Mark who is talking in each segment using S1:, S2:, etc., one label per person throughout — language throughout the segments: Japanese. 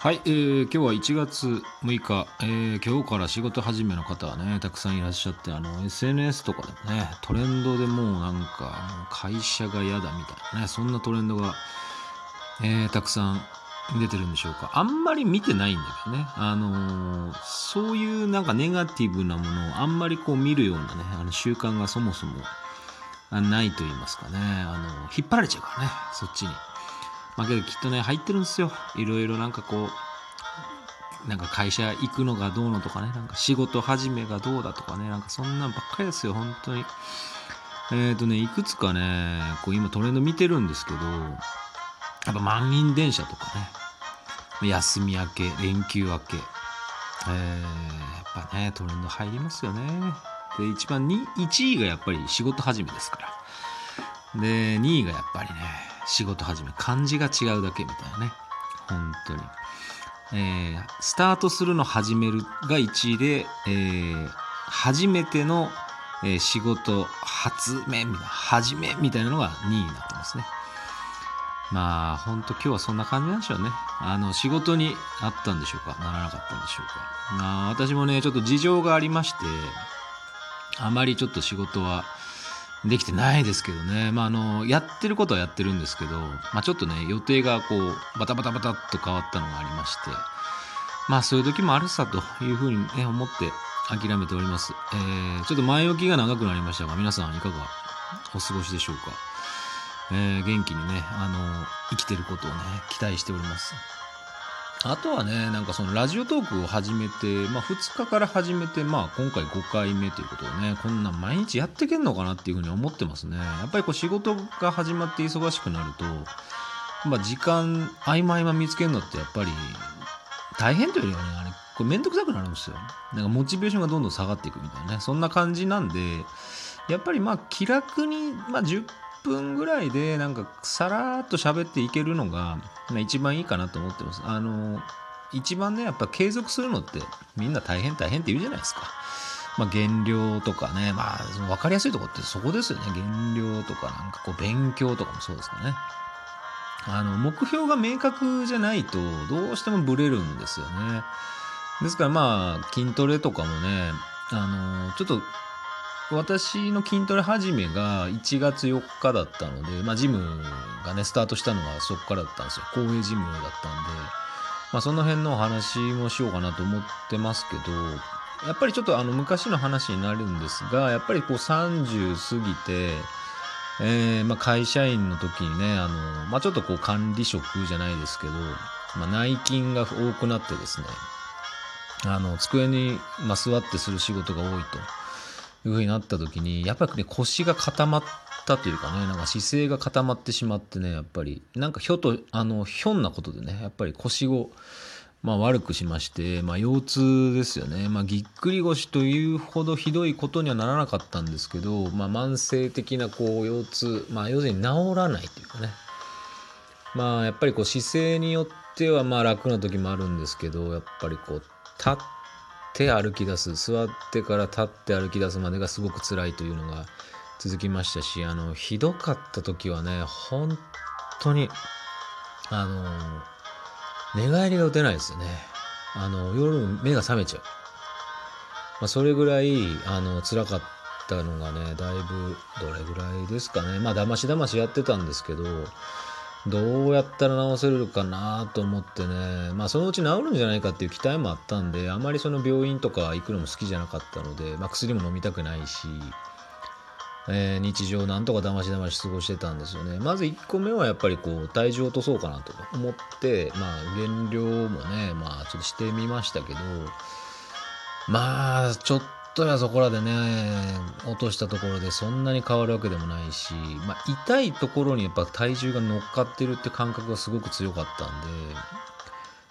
S1: はい、えー、今日は1月6日、えー、今日から仕事始めの方はね、たくさんいらっしゃって、あの、SNS とかでもね、トレンドでもうなんか、会社が嫌だみたいなね、そんなトレンドが、えー、たくさん出てるんでしょうか。あんまり見てないんだけどね、あのー、そういうなんかネガティブなものをあんまりこう見るようなね、あの習慣がそもそもないと言いますかね、あの、引っ張られちゃうからね、そっちに。まあけどきっとね、入ってるんですよ。いろいろなんかこう、なんか会社行くのがどうのとかね、なんか仕事始めがどうだとかね、なんかそんなんばっかりですよ、本当に。えっ、ー、とね、いくつかね、こう今トレンド見てるんですけど、やっぱ満員電車とかね、休み明け、連休明け、えー、やっぱね、トレンド入りますよね。で、一番に、1位がやっぱり仕事始めですから。で、2位がやっぱりね、仕事始め漢字が違うだけみたいなね。本当に、えー、スタートするの始めるが1位で、えー、初めての、えー、仕事初めみたいな初めみたいなのが2位になってますね。まあ本当今日はそんな感じなんでしょうね。あの仕事にあったんでしょうか？ならなかったんでしょうか？まあ私もねちょっと事情がありましてあまりちょっと仕事はできてないですけどね。まあ、あの、やってることはやってるんですけど、まあ、ちょっとね、予定がこう、バタバタバタっと変わったのがありまして、まあ、そういう時もあるさというふうにね、思って諦めております。えー、ちょっと前置きが長くなりましたが、皆さんいかがお過ごしでしょうか。えー、元気にね、あの、生きてることをね、期待しております。あとはね、なんかそのラジオトークを始めて、まあ2日から始めて、まあ今回5回目ということでね、こんな毎日やってけんのかなっていうふうに思ってますね。やっぱりこう仕事が始まって忙しくなると、まあ時間、合間合間見つけるのってやっぱり大変というよりはね、あれ、これめんどくさくなるんですよ。なんかモチベーションがどんどん下がっていくみたいなね、そんな感じなんで、やっぱりまあ気楽に、まあ10分ぐらいでなんかさらっと喋っていけるのが一番いいかなと思ってます。あの一番ねやっぱ継続するのってみんな大変大変って言うじゃないですか。まあ、減量とかね、まあ、分かりやすいとこってそこですよね。減量とか、なんかこう、勉強とかもそうですかね。あの、目標が明確じゃないと、どうしてもブレるんですよね。ですからまあ、筋トレとかもね、あの、ちょっと私の筋トレ始めが1月4日だったので、まあ、ジムがね、スタートしたのがそこからだったんですよ。公営ジムだったんで、まあ、その辺のお話もしようかなと思ってますけど、やっぱりちょっとあの昔の話になるんですが、やっぱりこう30過ぎて、えー、まあ会社員の時にね、あの、まあちょっとこう管理職じゃないですけど、まあ内勤が多くなってですね、あの、机に、まあ、座ってする仕事が多いと。いう風になった時にやっぱりね腰が固まったというかねなんか姿勢が固まってしまってねやっぱり。なんかひょとあのひょんなことでねやっぱり腰をまあ、悪くしまして、まあ、腰痛ですよね、まあ、ぎっくり腰というほどひどいことにはならなかったんですけど、まあ、慢性的なこう腰痛、まあ、要するに治らないというかね、まあ、やっぱりこう姿勢によってはまあ楽な時もあるんですけどやっぱりこう立って歩き出す座ってから立って歩き出すまでがすごく辛いというのが続きましたしあのひどかった時はね本当にあの寝返りが打てないですよね。あの夜目が覚めちゃう、まあ、それぐらいあの辛かったのがねだいぶどれぐらいですかね。まあだましだましやってたんですけどどうやったら治せるかなと思ってね、まあそのうち治るんじゃないかっていう期待もあったんで、あまりその病院とか行くのも好きじゃなかったので、まあ薬も飲みたくないし、えー、日常なんとかだましだまし過ごしてたんですよね。まず1個目はやっぱりこう体重を落とそうかなと思って、まあ減量もね、まあちょっとしてみましたけど、まあちょっとやそこらでね、落としたところでそんなに変わるわけでもないし、まあ、痛いところにやっぱ体重が乗っかってるって感覚がすごく強かったんで、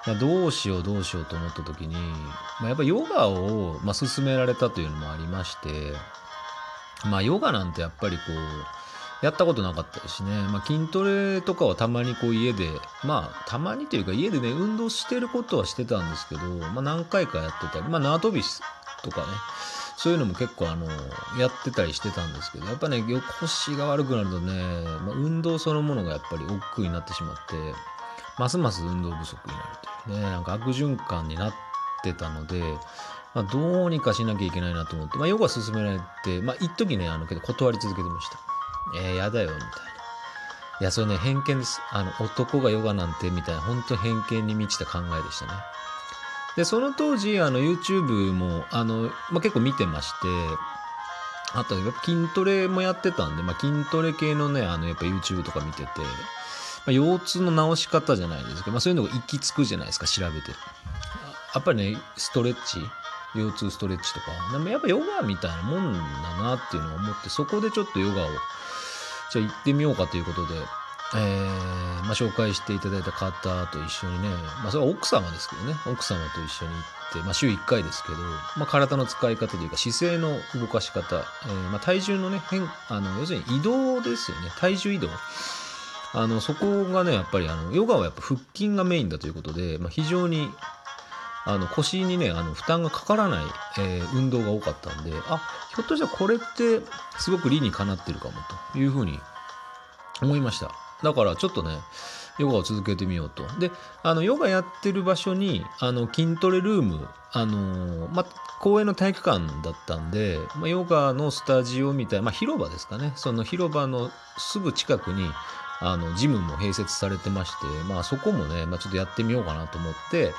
S1: まどうしようどうしようと思った時に、まあ、やっぱヨガを、ま、勧められたというのもありまして、まあヨガなんてやっぱりこう、やったことなかったですしね、まあ、筋トレとかはたまにこう家で、まあたまにというか家でね、運動してることはしてたんですけど、まあ何回かやってたり、まあ縄跳びとかね、そういうのも結構あの、やってたりしてたんですけど、やっぱね、腰が悪くなるとね、まあ、運動そのものがやっぱり億劫になってしまって、ますます運動不足になるというねなんか悪循環になってたので、まあ、どうにかしなきゃいけないなと思って、まあ、ヨガ勧められて、まあ、一時ねあのけど断り続けてました。えー、やだよみたいな。いやそれね偏見です。あの男がヨガなんてみたいな本当偏見に満ちた考えでしたね。でその当時あの YouTube もあの、まあ、結構見てましてあとやっぱ筋トレもやってたんで、まあ、筋トレ系のねあのやっぱ YouTube とか見てて、まあ、腰痛の治し方じゃないですけど、まあ、そういうのが行き着くじゃないですか調べて。やっぱりねストレッチ腰痛ストレッチとかでもやっぱヨガみたいなもんだなっていうのを思ってそこでちょっとヨガをじゃあ行ってみようかということで、えー、まあ、紹介していただいた方と一緒にね、まあ、それは奥様ですけどね。奥様と一緒に行って、まあ、週1回ですけど、まあ、体の使い方というか姿勢の動かし方、えー、まあ、体重のね変あの要するに移動ですよね。体重移動。あのそこがねやっぱりあのヨガはやっぱ腹筋がメインだということで、まあ、非常にあの腰にねあの負担がかからない、えー、運動が多かったんであひょっとしたらこれってすごく理にかなってるかもというふうに思いました。だからちょっとねヨガを続けてみようとであのヨガやってる場所にあの筋トレルームあのま公園の体育館だったんで、まあ、ヨガのスタジオみたいな、まあ、広場ですかねその広場のすぐ近くにあのジムも併設されてまして、まあ、そこもね、まあ、ちょっとやってみようかなと思って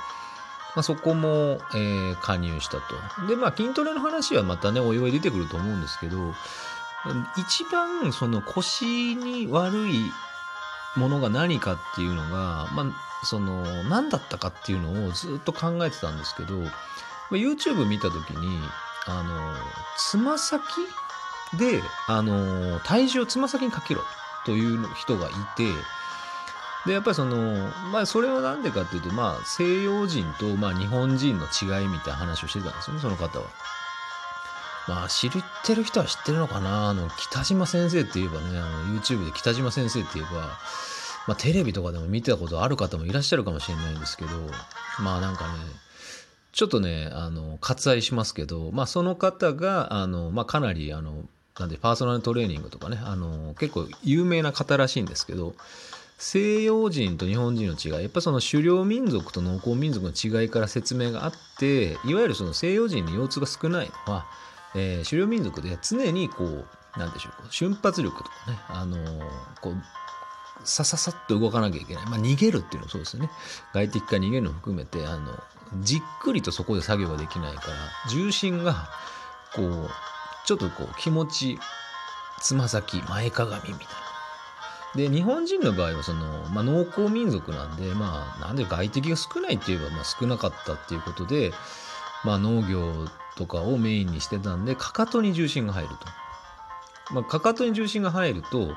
S1: まあ、そこも、えー、加入したと。で、まあ、筋トレの話はまたね、おいおい出てくると思うんですけど、一番その腰に悪いものが何かっていうのが、まあ、その何だったかっていうのをずっと考えてたんですけど、まあ、YouTube 見た時にあのつま先であの体重をつま先にかけろという人がいてでやっぱりそのまあそれは何でかっていうとまあ西洋人とまあ日本人の違いみたいな話をしてたんですよねその方は。まあ知ってる人は知ってるのかな？あの北島先生って言えばねあの YouTube で北島先生って言えば、まあ、テレビとかでも見てたことある方もいらっしゃるかもしれないんですけどまあなんかねちょっとねあの割愛しますけど、まあ、その方があの、まあ、かなりあのなんでパーソナルトレーニングとかねあの結構有名な方らしいんですけど西洋人と日本人の違いやっぱその狩猟民族と農耕民族の違いから説明があっていわゆるその西洋人に腰痛が少ないのは、えー、狩猟民族で常にこうなんでしょう瞬発力とかねあのー、こうさささっと動かなきゃいけない、まあ、逃げるっていうのもそうですよね。外敵から逃げるのも含めてあのじっくりとそこで作業ができないから重心がこうちょっとこう気持ちつま先前かがみみたいな。で日本人の場合はその、まあ、農耕民族なんで、まあ、なんで外敵が少ないって言えば、まあ、少なかったっていうことで、まあ、農業とかをメインにしてたんでかかとに重心が入ると。まあ、かかとに重心が入ると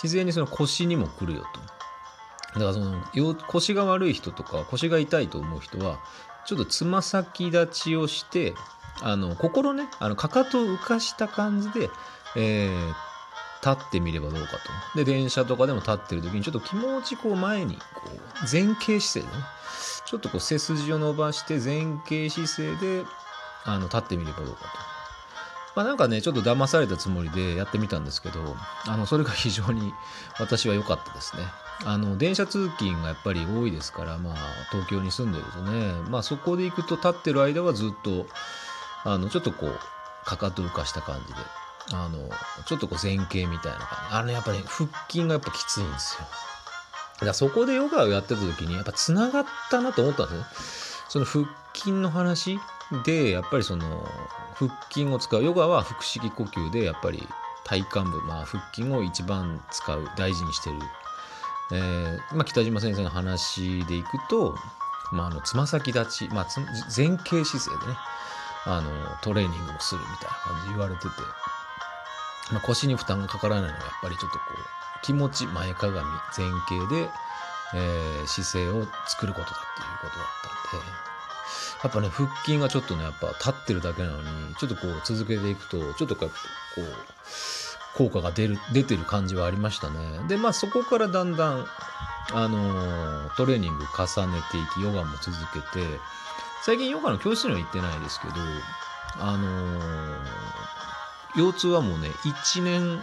S1: 自然にその腰にも来るよと。だからその腰が悪い人とか腰が痛いと思う人はちょっとつま先立ちをしてあの心ねあのかかとを浮かした感じで、えー、立ってみればどうかと。で、電車とかでも立ってる時にちょっと気持ちこう前にこう前傾姿勢でね、ちょっとこう背筋を伸ばして前傾姿勢であの立ってみればどうかと。まあなんかね、ちょっと騙されたつもりでやってみたんですけど、あの、それが非常に私は良かったですね。あの、電車通勤がやっぱり多いですから、まあ東京に住んでるとね、まあそこで行くと立ってる間はずっと、あの、ちょっとこう、かかと浮かした感じであの、ちょっとこう前傾みたいな感じ。あの、やっぱり、ね、腹筋がやっぱきついんですよ。だからそこでヨガをやってた時に、やっぱ繋がったなと思ったんですね。その腹筋の話で、やっぱりその、腹筋を使う。ヨガは腹式呼吸で、やっぱり体幹部、まあ腹筋を一番使う、大事にしてる。えー、まあ北島先生の話でいくと、まああの、つま先立ち、まあ前傾姿勢でね、あの、トレーニングをするみたいな感じで言われてて、まあ、腰に負担がかからないのはやっぱりちょっとこう気持ち前かがみ前傾で、えー、姿勢を作ることだっていうことだったんでやっぱね腹筋がちょっとねやっぱ立ってるだけなのにちょっとこう続けていくとちょっとこう効果が出る出てる感じはありましたね。でまあそこからだんだんあのー、トレーニング重ねていきヨガも続けて最近ヨガの教室には行ってないですけどあのー腰痛はもうね、1年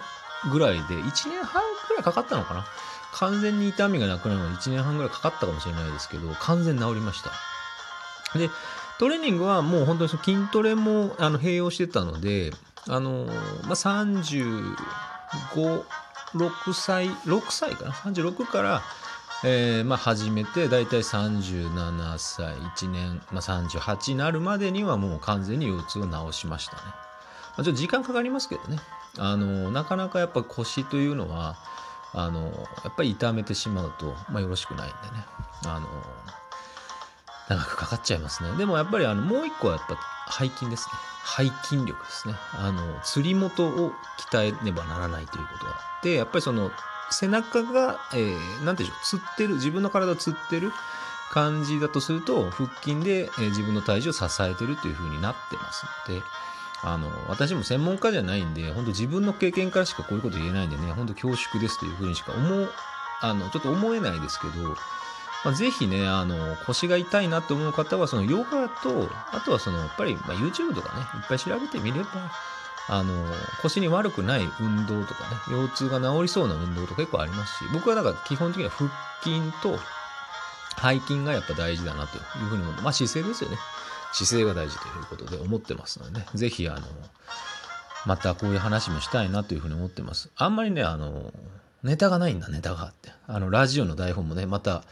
S1: ぐらいで、1年半ぐらいかかったのかな完全に痛みがなくなるのに1年半ぐらいかかったかもしれないですけど、完全に治りました。で、トレーニングはもう本当に筋トレもあの併用してたので、あの、まあ、35、6歳、6歳かな ?36 から、えー、まあ始めて、だいたい37歳、1年、まあ、38になるまでにはもう完全に腰痛を治しましたね。まあ、ちょっと時間かかりますけどね。あの、なかなかやっぱ腰というのは、あの、やっぱり痛めてしまうと、まあ、よろしくないんでね。あの、長くかかっちゃいますね。でもやっぱりあのもう一個はやっぱ背筋ですね。背筋力ですね。あの、釣り元を鍛えねばならないということがあって、やっぱりその背中が、えー、なんていうんでしょう、釣ってる、自分の体を釣ってる感じだとすると、腹筋で、えー、自分の体重を支えてるという風になってますので、あの、私も専門家じゃないんで、本当自分の経験からしかこういうこと言えないんでね、本当恐縮ですという風にしか思う、あの、ちょっと思えないですけど、まあ、ぜひね、あの、腰が痛いなって思う方は、そのヨガと、あとはその、やっぱり、まあ、YouTube とかね、いっぱい調べてみれば、あの、腰に悪くない運動とかね、腰痛が治りそうな運動とか結構ありますし、僕はだか基本的には腹筋と背筋がやっぱ大事だなというふうに思って、まあ姿勢ですよね。姿勢が大事ということで思ってますのでね、ぜひあの、またこういう話もしたいなというふうに思ってます。あんまりね、あの、ネタがないんだ、ネタがあって。あの、ラジオの台本もね、また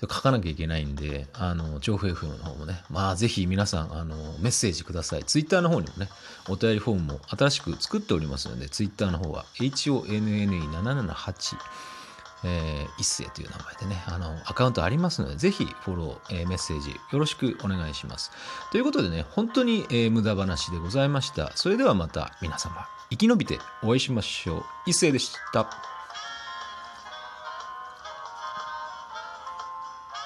S1: 書かなきゃいけないんで、あの、調布 FM の方もね、まあ、ぜひ皆さん、あの、メッセージください。ツイッターの方にもね、お便りフォームも新しく作っておりますので、ツイッターの方は、HONNE778、えー、一世という名前でね、あの、アカウントありますので、ぜひフォロー、えー、メッセージよろしくお願いします。ということでね、本当に、えー、無駄話でございました。それではまた皆様、生き延びてお会いしましょう。一世でした。